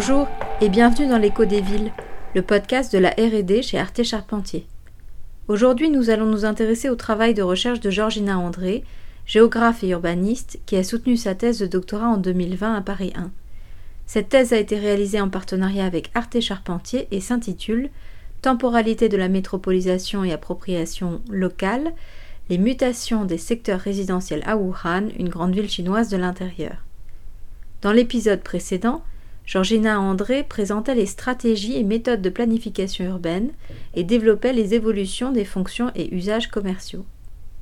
Bonjour et bienvenue dans l'écho des villes, le podcast de la RD chez Arte Charpentier. Aujourd'hui, nous allons nous intéresser au travail de recherche de Georgina André, géographe et urbaniste, qui a soutenu sa thèse de doctorat en 2020 à Paris 1. Cette thèse a été réalisée en partenariat avec Arte Charpentier et s'intitule Temporalité de la métropolisation et appropriation locale, les mutations des secteurs résidentiels à Wuhan, une grande ville chinoise de l'intérieur. Dans l'épisode précédent, Georgina André présentait les stratégies et méthodes de planification urbaine et développait les évolutions des fonctions et usages commerciaux.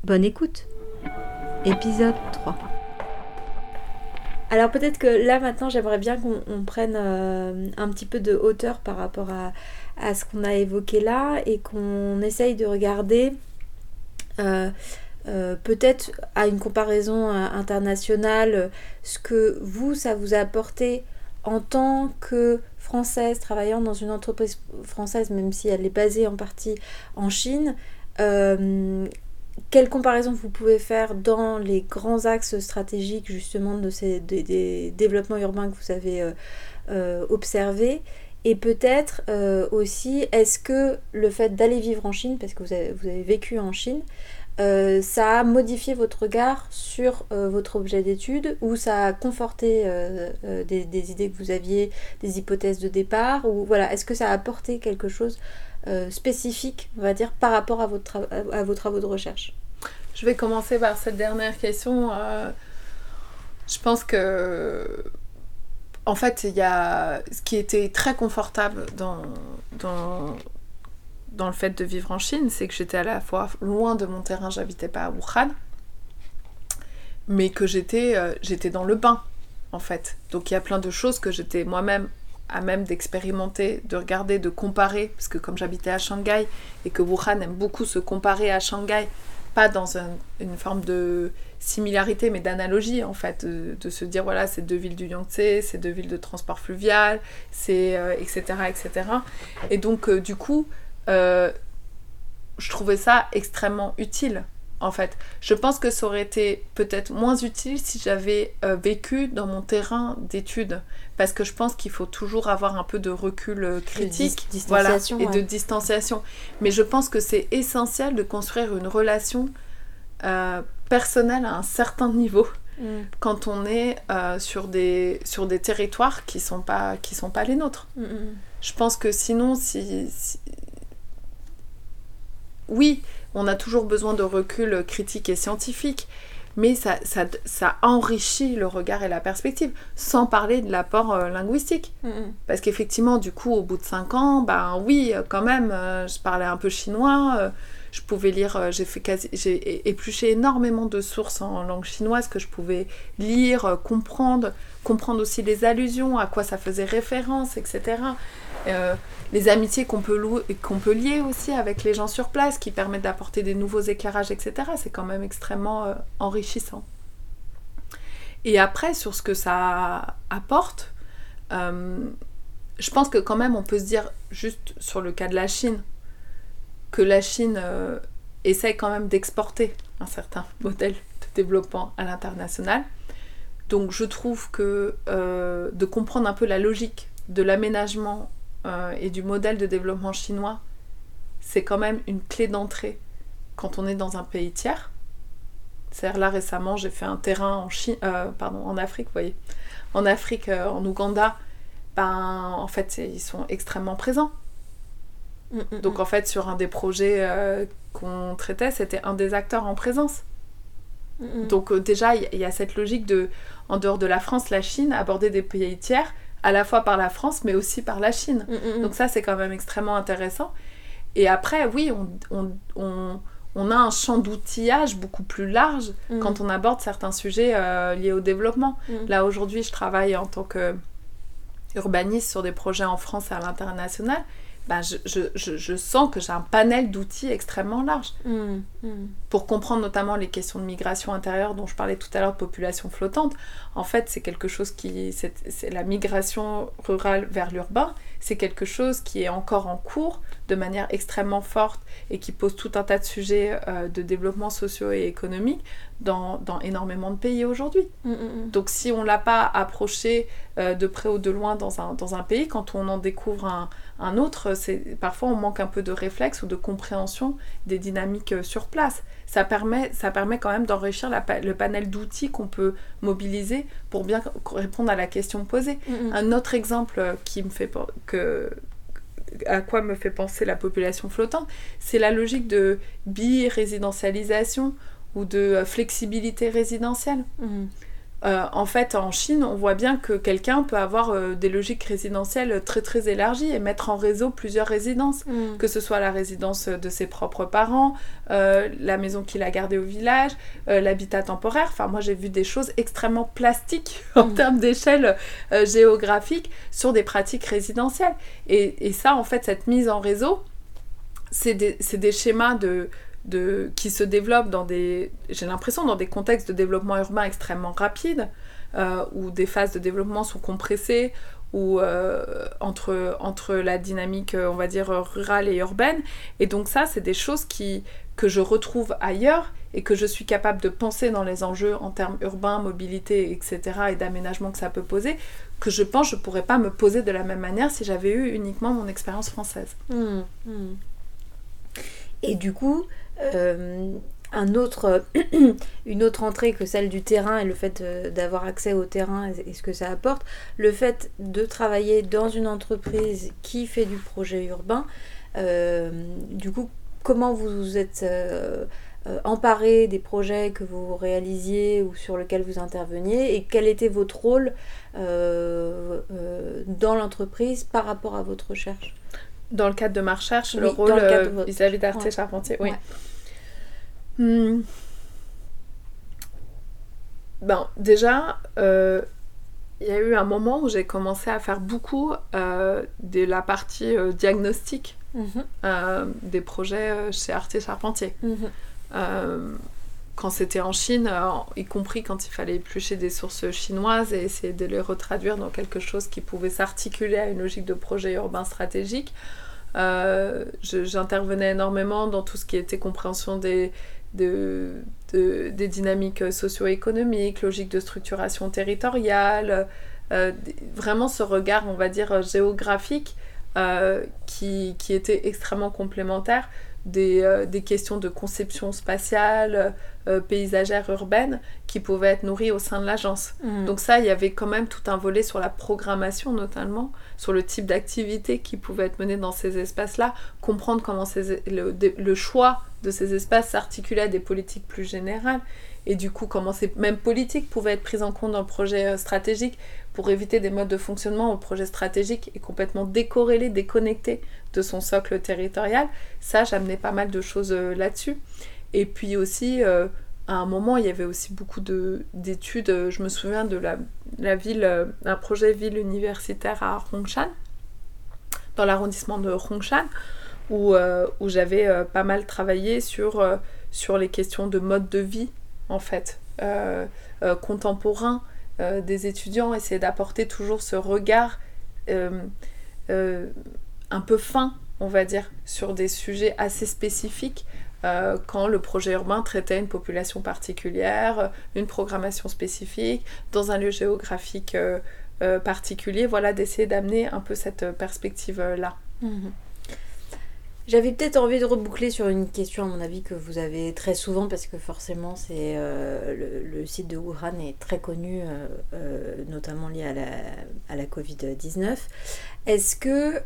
Bonne écoute Épisode 3 alors peut-être que là maintenant j'aimerais bien qu'on prenne euh, un petit peu de hauteur par rapport à, ce qu'on a évoqué là et qu'on essaye de regarder euh, euh, peut-être à une comparaison internationale ce que vous ça vous a apporté en tant que française travaillant dans une entreprise française, même si elle est basée en partie en Chine, euh, quelle comparaison vous pouvez faire dans les grands axes stratégiques justement de ces des, développements urbains que vous avez euh, euh, observés? Et peut-être aussi est-ce que le fait d'aller vivre en Chine, parce que vous avez, vous avez vécu en Chine, euh, ça a modifié votre regard sur euh, votre objet d'étude ou ça a conforté euh, des, idées que vous aviez, des hypothèses de départ ou voilà, est-ce que ça a apporté quelque chose spécifique, on va dire, par rapport à, votre vos travaux de recherche? Je vais commencer par cette dernière question. je pense que en fait, il y a ce qui était très confortable dans, dans dans le fait de vivre en Chine, c'est que j'étais à la fois loin de mon terrain, j'habitais pas à Wuhan, mais que j'étais euh, j'étais dans le bain en fait. Donc il y a plein de choses que j'étais moi-même à même d'expérimenter, de regarder, de comparer, parce que comme j'habitais à Shanghai et que Wuhan aime beaucoup se comparer à Shanghai, pas dans une forme de similarité mais d'analogie en fait, de, se dire voilà c'est deux villes du Yangtze, c'est deux villes de transport fluvial, c'est etc euh, etc. Et donc euh, du coup euh, je trouvais ça extrêmement utile en fait. Je pense que ça aurait été peut-être moins utile si j'avais euh, vécu dans mon terrain d'études. Parce que je pense qu'il faut toujours avoir un peu de recul euh, critique et de distanciation. Mais je pense que c'est essentiel de construire une relation personnelle à un certain niveau. Mm. quand on est sur, des, sur des territoires qui sont pas, qui sont pas les nôtres. Mm, mm, je pense que sinon, si oui, on a toujours besoin de recul critique et scientifique, mais ça, ça, enrichit le regard et la perspective, sans parler de l'apport euh, linguistique. Mm, mm. Parce qu'effectivement, du coup, au bout de cinq ans, ben oui, quand même, euh, je parlais un peu chinois, euh, je pouvais lire, j'ai fait quasi, j'ai épluché énormément de sources en langue chinoise que je pouvais lire, comprendre, comprendre aussi les allusions, à quoi ça faisait référence, etc. Euh, les amitiés qu'on peut, qu'on peut lier aussi avec les gens sur place, qui permettent d'apporter des nouveaux éclairages, etc. C'est quand même extrêmement euh, enrichissant. Et après, sur ce que ça apporte, euh, je pense que quand même on peut se dire, juste sur le cas de la Chine, que la Chine essaye quand même d'exporter un certain modèle de développement à l'international. Donc je trouve que de comprendre un peu la logique de l'aménagement euh, et du modèle de développement chinois, c'est quand même une clé d'entrée quand on est dans un pays tiers. C'est-à-dire là récemment, j'ai fait un terrain en Chine, euh, pardon, en Afrique, vous voyez, en Afrique, euh, en Ouganda. Ben, en fait, ils sont extrêmement présents. Mm, mm, Donc mm. en fait, sur un des projets qu'on traitait, c'était un des acteurs en présence. Donc déjà, il y, a cette logique de, en dehors de la France, la Chine, aborder des pays tiers, à la fois par la France, mais aussi par la Chine. Mm, mm, mm. Donc ça, c'est quand même extrêmement intéressant. Et après, oui, on, on, on, a un champ d'outillage beaucoup plus large quand on aborde certains sujets euh, liés au développement. Là, aujourd'hui, je travaille en tant que urbaniste sur des projets en France et à l'international. Ben je, je, je, je, sens que j'ai un panel d'outils extrêmement large. Mm, mm. Pour comprendre notamment les questions de migration intérieure dont je parlais tout à l'heure, de population flottante, en fait, c'est quelque chose qui. C'est la migration rurale vers l'urbain, c'est quelque chose qui est encore en cours de manière extrêmement forte et qui pose tout un tas de sujets euh, de développement socio et économique dans, dans énormément de pays aujourd'hui. Mm. Donc si on ne l'a pas approché euh, de près ou de loin dans un, dans un pays, quand on en découvre un, un autre, c'est parfois on manque un peu de réflexe ou de compréhension des dynamiques euh, sur place. Ça permet, ça permet quand même d'enrichir le panel d'outils qu'on peut mobiliser pour bien répondre à la question posée. Mm, mm. Un autre exemple euh, qui me fait que à quoi me fait penser la population flottante, c'est la logique de bi-résidentialisation ou de euh, flexibilité résidentielle. Mm. Euh, en fait, en Chine, on voit bien que quelqu'un peut avoir euh, des logiques résidentielles très très élargies et mettre en réseau plusieurs résidences, Mm. que ce soit la résidence de ses propres parents, euh, la maison qu'il a gardée au village, l'habitat temporaire. Enfin, moi j'ai vu des choses extrêmement plastiques en Mhm. termes d'échelle géographique sur des pratiques résidentielles. Et, et ça, en fait, cette mise en réseau, c'est des, c'est des schémas de, qui se développent dans des, j'ai l'impression, dans des contextes de développement urbain extrêmement rapides, euh, où des phases de développement sont compressées, ou euh, entre, entre la dynamique, euh, on va dire, rurale et urbaine. Et donc ça, c'est des choses qui, que je retrouve ailleurs et que je suis capable de penser dans les enjeux en termes urbains, mobilité, etc., et d'aménagement que ça peut poser, que je pense je ne pourrais pas me poser de la même manière si j'avais eu uniquement mon expérience française. Mm, mm. Et du coup, autre, une autre entrée que celle du terrain et le fait euh, d'avoir accès au terrain et, ce que ça apporte, le fait de travailler dans une entreprise qui fait du projet urbain, euh, du coup, comment vous vous êtes euh, euh, emparé des projets que vous réalisiez ou sur lesquels vous interveniez et quel était votre rôle euh, euh, dans l'entreprise par rapport à votre recherche? Dans le cadre de ma recherche, Oui, le rôle euh, vis-à-vis d'Arte Ouais. Charpentier, oui. Ouais. Hmm. Ben, déjà, euh, il y a eu un moment où j'ai commencé à faire beaucoup euh, de la partie euh, diagnostic Mhm, des projets chez Arte Charpentier. mhm. Quand c'était en Chine, euh, y compris quand il fallait éplucher des sources chinoises et essayer de les retraduire dans quelque chose qui pouvait s'articuler à une logique de projet urbain stratégique. Euh, J'intervenais énormément dans tout ce qui était compréhension des, de- de- des dynamiques socio-économiques, logique de structuration territoriale, euh, vraiment ce regard, on va dire, géographique qui, qui était extrêmement complémentaire des, euh, des questions de conception spatiale, euh, paysagère urbaine qui pouvaient être nourries au sein de l'agence. Mhm. Donc ça, il y avait quand même tout un volet sur la programmation notamment, sur le type d'activité qui pouvait être menée dans ces espaces-là, comprendre comment ces- le, le choix de ces espaces s'articulait à des politiques plus générales, et du coup comment ces mêmes politiques pouvaient être prises en compte dans le projet euh, stratégique pour éviter des modes de fonctionnement où le projet stratégique est complètement décorrélé, déconnecté de son socle territorial. Ça, j'amenais pas mal de choses euh, là-dessus. Et puis aussi, euh, à un moment, il y avait aussi beaucoup de- d'études. euh, Je me souviens de la, ville, un projet ville universitaire à Hongshan, dans l'arrondissement de Hongshan, où, où j'avais pas mal travaillé sur, sur les questions de mode de vie, en fait, contemporain des étudiants, essayer d'apporter toujours ce regard un peu fin, on va dire, sur des sujets assez spécifiques euh, quand le projet urbain traitait une population particulière, une programmation spécifique, dans un lieu géographique euh, euh, particulier, voilà, d'essayer d'amener un peu cette perspective-là. Mhm. J'avais peut-être envie de reboucler sur une question, à mon avis, que vous avez très souvent, parce que forcément, c'est euh, le, site de Wuhan est très connu, euh, euh, notamment lié à la, à la Covid-19. Est-ce que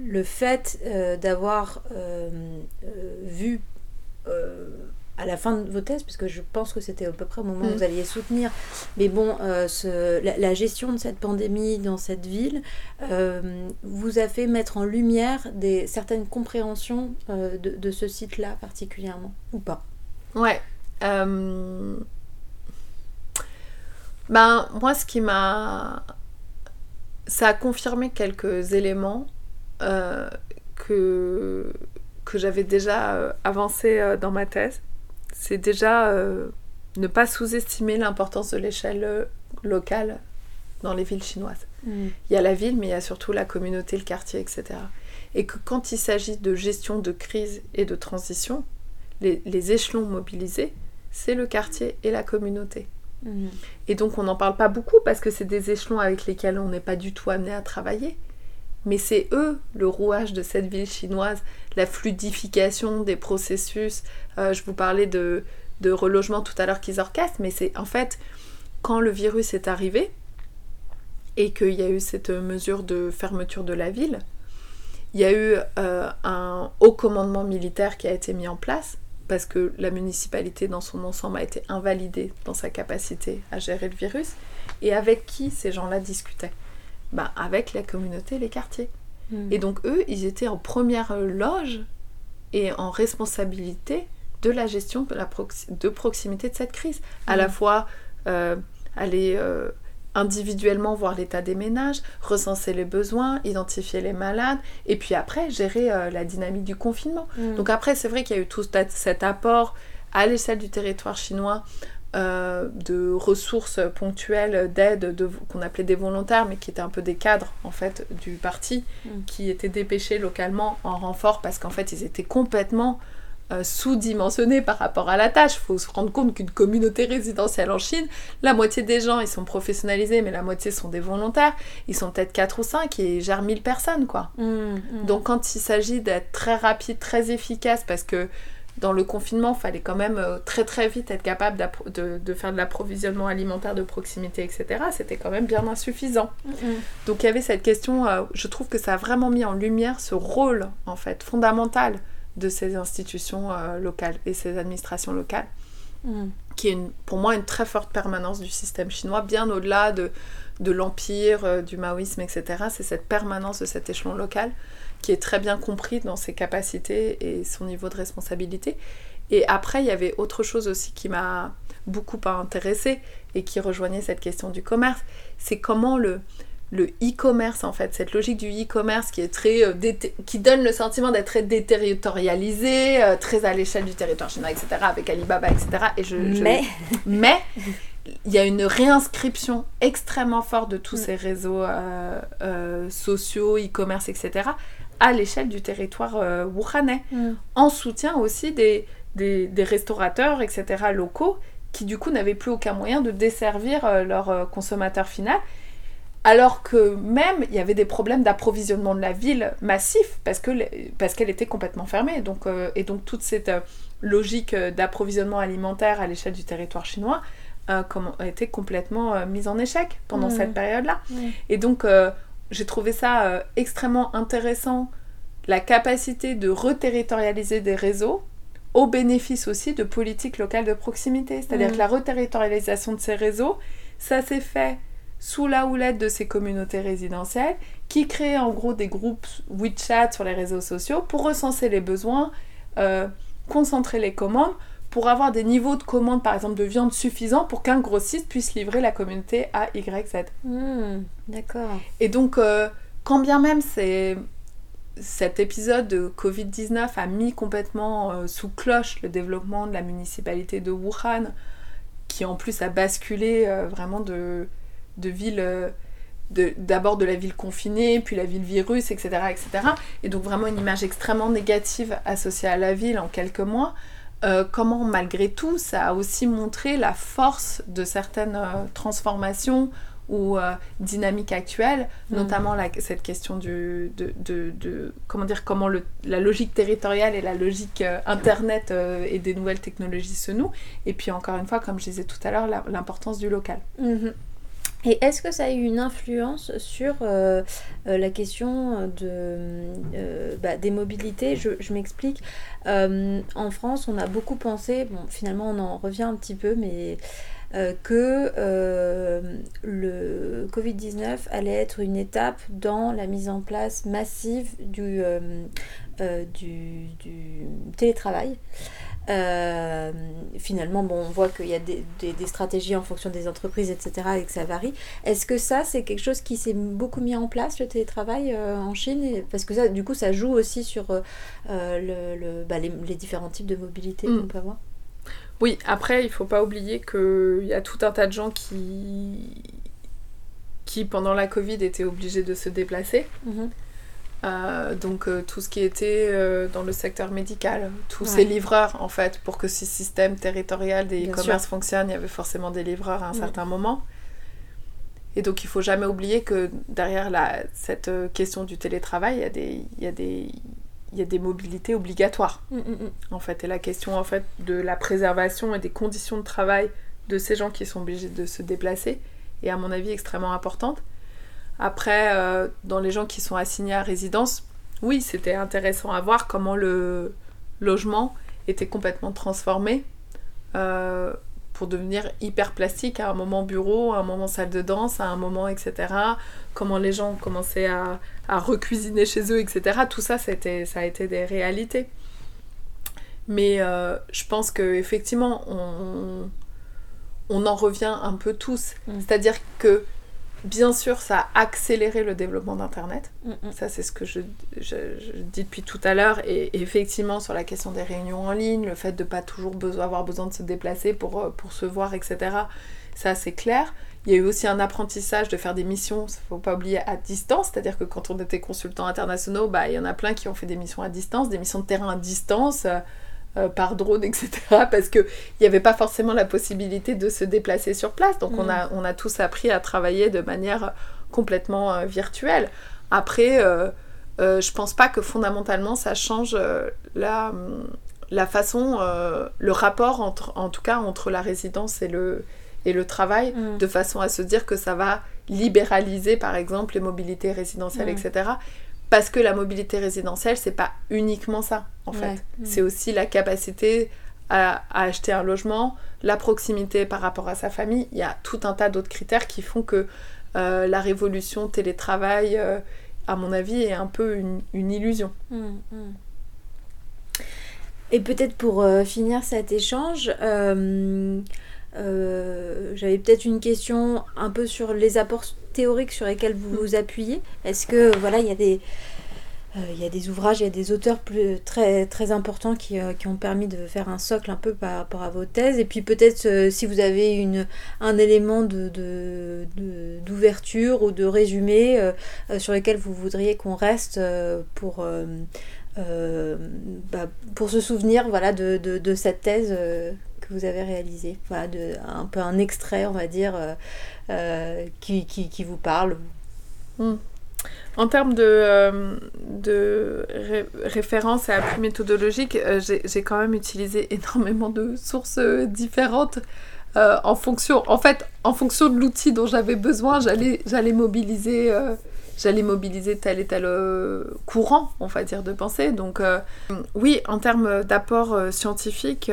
le fait d'avoir vu à la fin de vos thèses, parce que je pense que c'était à peu près au moment où Mm. vous alliez soutenir, mais bon, euh, ce- la, la gestion de cette pandémie dans cette ville euh, vous a fait mettre en lumière des, certaines compréhensions euh, de, de ce site-là particulièrement, ou pas? Ouais. Ben, moi, ce qui m'a. Ça a confirmé quelques éléments que, que j'avais déjà avancé dans ma thèse, c'est déjà ne pas sous-estimer l'importance de l'échelle locale dans les villes chinoises. Mm. Il y a la ville, mais il y a surtout la communauté, le quartier, etc. Et que quand il s'agit de gestion de crise et de transition, les, échelons mobilisés, c'est le quartier et la communauté. Mm. Et donc on n'en parle pas beaucoup parce que c'est des échelons avec lesquels on n'est pas du tout amené à travailler. Mais c'est eux le rouage de cette ville chinoise, la fluidification des processus. Euh, je vous parlais de, de relogement tout à l'heure qu'ils orchestrent, mais c'est en fait quand le virus est arrivé, et qu'il y a eu cette mesure de fermeture de la ville, il y a eu euh, un haut commandement militaire qui a été mis en place parce que la municipalité dans son ensemble a été invalidée dans sa capacité à gérer le virus. Et avec qui ces gens-là discutaient ben, Avec la communauté, les quartiers. Hmm. Et donc eux, ils étaient en première loge et en responsabilité de la gestion de, la de proximité de cette crise. À la hmm. fois euh, aller euh, individuellement voir l'état des ménages, recenser les besoins, identifier les malades, et puis après gérer euh, la dynamique du confinement. Mm. Donc après, c'est vrai qu'il y a eu tout cet apport à l'échelle du territoire chinois euh, de ressources ponctuelles d'aide qu'on appelait des volontaires, mais qui étaient un peu des cadres en fait du parti, mm. qui étaient dépêchés localement en renfort parce qu'en fait ils étaient complètement euh, sous-dimensionné par rapport à la tâche. Il faut se rendre compte qu'une communauté résidentielle en Chine, la moitié des gens, ils sont professionnalisés, mais la moitié sont des volontaires. Ils sont peut-être 4 ou 5 et gèrent 1000 personnes, quoi. Mmh, mmh. Donc quand il s'agit d'être très rapide, très efficace, parce que dans le confinement, il fallait quand même euh, très très vite être capable de, faire de l'approvisionnement alimentaire de proximité, etc. C'était quand même bien insuffisant. Donc il y avait cette question, euh, je trouve que ça a vraiment mis en lumière ce rôle, en fait, fondamental de ces institutions euh, locales et ces administrations locales, mm. qui est pour moi une très forte permanence du système chinois, bien au-delà de, de l'empire, euh, du maoïsme, etc. C'est cette permanence de cet échelon local qui est très bien compris dans ses capacités et son niveau de responsabilité. Et après, il y avait autre chose aussi qui m'a beaucoup intéressée et qui rejoignait cette question du commerce, c'est comment le, le e-commerce en fait, cette logique du e-commerce qui est très euh, qui donne le sentiment d'être très déterritorialisé, euh, très à l'échelle du territoire chinois, etc. avec Alibaba, etc. Et je, Mais mais il y a une réinscription extrêmement forte de tous mm. ces réseaux euh, sociaux, e-commerce, etc. à l'échelle du territoire wuhanais, mm. en soutien aussi des, des, des, restaurateurs, etc. locaux qui du coup n'avaient plus aucun moyen de desservir leur consommateur final alors que même il y avait des problèmes d'approvisionnement de la ville massif parce que parce qu'elle était complètement fermée donc euh, et donc toute cette euh, logique euh, d'approvisionnement alimentaire à l'échelle du territoire chinois a été complètement mise en échec pendant mmh. cette période là et donc j'ai trouvé ça extrêmement intéressant la capacité de reterritorialiser des réseaux au bénéfice aussi de politiques locales de proximité c'est-à-dire mmh. que la reterritorialisation de ces réseaux ça s'est fait sous la houlette de ces communautés résidentielles qui créent en gros des groupes WeChat sur les réseaux sociaux pour recenser les besoins, euh, concentrer les commandes, pour avoir des niveaux de commandes par exemple de viande suffisants pour qu'un grossiste puisse livrer la communauté à YZ. Hmm, d'accord. Et donc, euh, quand bien même c'est cet épisode de Covid-19 a mis complètement euh, sous cloche le développement de la municipalité de Wuhan, qui en plus a basculé vraiment de de ville euh, d'abord de, la ville confinée, puis la ville virus, etc., etc. Et donc vraiment une image extrêmement négative associée à la ville en quelques mois. Euh, comment malgré tout ça a aussi montré la force de certaines euh, transformations ou dynamiques actuelles, mm. notamment cette question du, de, de, comment dire comment le, la logique territoriale et la logique internet et des nouvelles technologies se nouent, et puis encore une fois, comme je disais tout à l'heure, l'importance du local. Mm-hmm. Et est-ce que ça a eu une influence sur euh, euh, la question de, euh, bah, des mobilités? Je, m'explique. en France, on a beaucoup pensé, bon, finalement on en revient un petit peu, mais que le Covid-19 allait être une étape dans la mise en place massive du télétravail. Euh, finalement, bon, on voit qu'il y a des, des, stratégies en fonction des entreprises, etc., et que ça varie. Est-ce que ça, c'est quelque chose qui s'est beaucoup mis en place, le télétravail euh, en Chine? Parce que ça, du coup, ça joue aussi sur euh, le, le bah, les, les, différents types de mobilité mm. qu'on peut avoir. Oui, après, il faut pas oublier qu'il y a tout un tas de gens qui, qui pendant la Covid, étaient obligés de se déplacer. Mm-hmm. Euh, donc euh, tout ce qui était euh, dans le secteur médical, tous ces livreurs en fait, pour que ce système territorial des e-commerce fonctionne, il y avait forcément des livreurs à un certain moment. Et donc il faut jamais oublier que derrière la, cette question du télétravail, il y a des, il y a des, il y a des mobilités obligatoires mm, mm, mm. en fait. Et la question en fait de la préservation et des conditions de travail de ces gens qui sont obligés de se déplacer est à mon avis extrêmement importante. Après, euh, dans les gens qui sont assignés à résidence, oui, c'était intéressant à voir comment le logement était complètement transformé euh, pour devenir hyper plastique à un moment bureau, à un moment salle de danse, à un moment etc. Comment les gens commençaient à, à recuisiner chez eux, etc. Tout ça, ça a été des réalités. Mais euh, je pense qu'effectivement, on, on en revient un peu tous. Mm. C'est-à-dire que Bien sûr, ça a accéléré le développement d'Internet. Mm, mm. Ça, c'est ce que je, dis depuis tout à l'heure. Et effectivement, sur la question des réunions en ligne, le fait de ne pas toujours avoir besoin de se déplacer pour, euh, pour se voir, etc., ça, c'est clair. Il y a eu aussi un apprentissage de faire des missions, il ne faut pas oublier, à distance. C'est-à-dire que quand on était consultant internationaux, bah, il y en a plein qui ont fait des missions à distance, des missions de terrain à distance. Euh, euh, par drone, etc. Parce qu'il n'y avait pas forcément la possibilité de se déplacer sur place. Donc on, mm. a, on a tous appris à travailler de manière complètement euh, virtuelle. Après, euh, je pense pas que fondamentalement ça change la, la façon, le rapport entre, en tout cas entre la résidence et le, et le travail, mm. de façon à se dire que ça va libéraliser par exemple les mobilités résidentielles, mm. etc. Parce que la mobilité résidentielle, c'est pas uniquement ça, en fait. Mm. C'est aussi la capacité à, acheter un logement, la proximité par rapport à sa famille. Il y a tout un tas d'autres critères qui font que euh, la révolution télétravail, euh, à mon avis, est un peu une, illusion. Mm, mm. Et peut-être pour euh, finir cet échange, j'avais peut-être une question un peu sur les apports théoriques sur lesquels vous vous appuyez Est-ce que voilà, il y a des euh, il y a des ouvrages, il y a des auteurs très, très importants qui, euh, qui, ont permis de faire un socle un peu par rapport à vos thèses? Et puis peut-être euh, si vous avez une, un élément d'ouverture de, d'ouverture ou de résumé sur lequel vous voudriez qu'on reste pour, bah, pour se souvenir voilà, de, de cette thèse vous avez réalisée. Voilà, un peu un extrait, on va dire, qui, qui, qui, vous parle. Hmm. En termes de, euh, de référence à appui méthodologique, euh, j'ai quand même utilisé énormément de sources euh, différentes. en fonction, en fait, en fonction de l'outil dont j'avais besoin, j'allais mobiliser, j'allais mobiliser tel et tel courant, on va dire, de pensée. Donc, oui, en termes d'apport scientifique,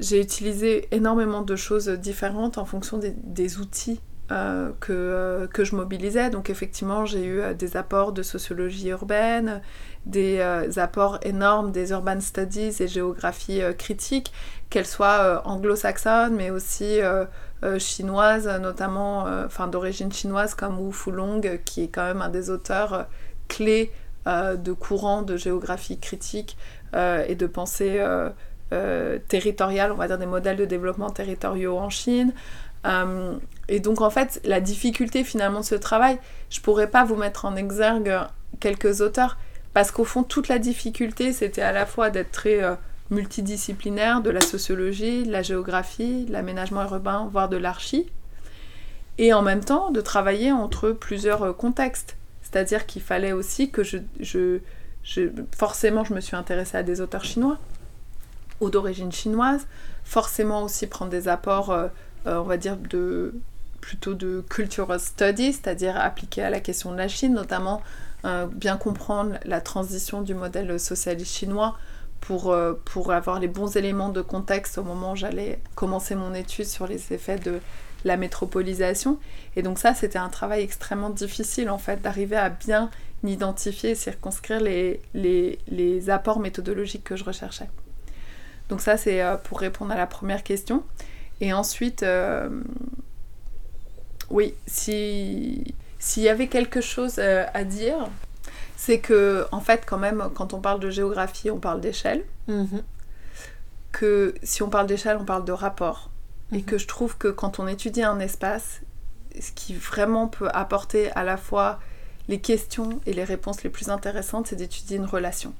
j'ai utilisé énormément de choses différentes en fonction des, des outils euh, que, euh, que, je mobilisais. Donc effectivement, j'ai eu euh, des apports de sociologie urbaine, des apports énormes des urban studies et géographie critique, qu'elles soient anglo-saxonnes, mais aussi chinoises, notamment enfin d'origine chinoise comme Wu Fulong, qui est quand même un des auteurs clés de courants de géographie critique et de pensée territoriale, on va dire des modèles de développement territoriaux en Chine. Euh, et donc en fait, la difficulté finalement de ce travail, je pourrais pas vous mettre en exergue quelques auteurs, parce qu'au fond, toute la difficulté, c'était à la fois d'être très euh, multidisciplinaire, de la sociologie, de la géographie, de l'aménagement urbain, voire de l'archi, et en même temps de travailler entre plusieurs euh, contextes. C'est-à-dire qu'il fallait aussi que je, Forcément, je me suis intéressée à des auteurs chinois, ou d'origine chinoise, forcément aussi prendre des apports on va dire, de plutôt de cultural studies, c'est-à-dire appliqué à la question de la Chine, notamment euh, bien comprendre la transition du modèle socialiste chinois pour, euh, pour avoir les bons éléments de contexte au moment où j'allais commencer mon étude sur les effets de la métropolisation. Et donc ça, c'était un travail extrêmement difficile en fait, d'arriver à bien identifier et circonscrire les, les apports méthodologiques que je recherchais. Donc ça, c'est pour répondre à la première question. Et ensuite, oui, si s'il y avait quelque chose à dire, c'est que en fait, quand même, quand on parle de géographie, on parle d'échelle. Mhm. Que si on parle d'échelle, on parle de rapport. Et mhm. que je trouve que quand on étudie un espace, ce qui vraiment peut apporter à la fois les questions et les réponses les plus intéressantes, c'est d'étudier une relation.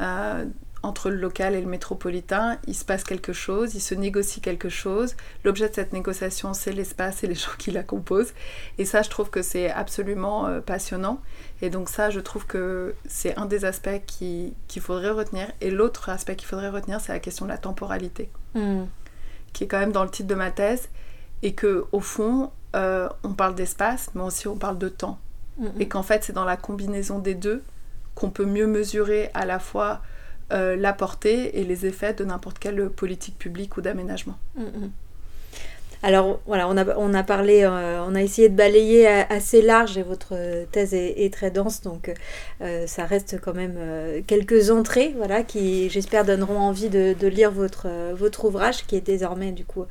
Euh, entre le local et le métropolitain, il se passe quelque chose, il se négocie quelque chose. L'objet de cette négociation, c'est l'espace et les gens qui la composent. Et ça, je trouve que c'est absolument euh, passionnant. Et donc ça, je trouve que c'est un des aspects qu'il faudrait retenir. Et l'autre aspect qu'il faudrait retenir, c'est la question de la temporalité, hmm. qui est quand même dans le titre de ma thèse. Et que au fond, euh, on parle d'espace, mais aussi on parle de temps. Hmm. Et qu'en fait, c'est dans la combinaison des deux qu'on peut mieux mesurer à la fois la portée et les effets de n'importe quelle politique publique ou d'aménagement. Mm, mm. Alors voilà, on a, on a parlé, euh, on a essayé de balayer assez large et votre thèse est, très dense, donc euh, ça reste quand même euh, quelques entrées, voilà, qui j'espère donneront envie de, lire votre, votre ouvrage qui est désormais du coup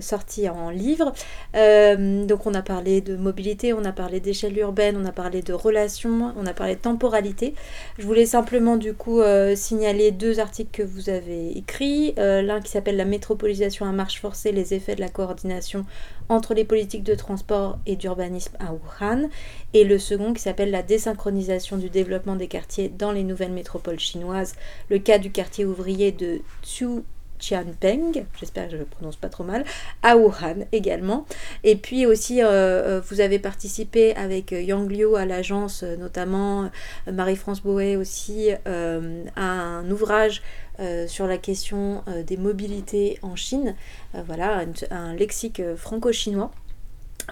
sorti en livre. donc on a parlé de mobilité, on a parlé d'échelle urbaine, on a parlé de relations, on a parlé de temporalité. Je voulais simplement du coup signaler deux articles que vous avez écrits, l'un qui s'appelle La métropolisation à marche forcée, les effets de la coordination entre les politiques de transport et d'urbanisme à Wuhan, et le second qui s'appelle la désynchronisation du développement des quartiers dans les nouvelles métropoles chinoises, le cas du quartier ouvrier de Tsu Tianpeng, j'espère que je ne le prononce pas trop mal, à Wuhan également. Et puis aussi, euh, euh, vous avez participé avec Yang Liu à l'agence, notamment euh, Marie-France Boé aussi, à un ouvrage euh, sur la question euh, des mobilités en Chine. Euh, voilà, un, lexique franco-chinois.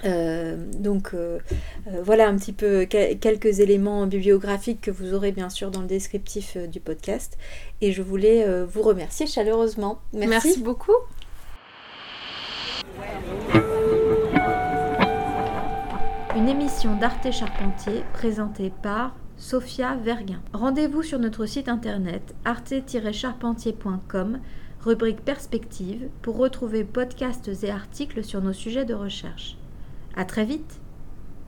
Donc voilà un petit peu quelques éléments bibliographiques que vous aurez bien sûr dans le descriptif du podcast. Et je voulais vous remercier chaleureusement. Merci, Merci beaucoup. Une émission d'Arte Charpentier présentée par Sophia Verguin. Rendez-vous sur notre site internet arte-charpentier.com, rubrique Perspective, pour retrouver podcasts et articles sur nos sujets de recherche. À très vite!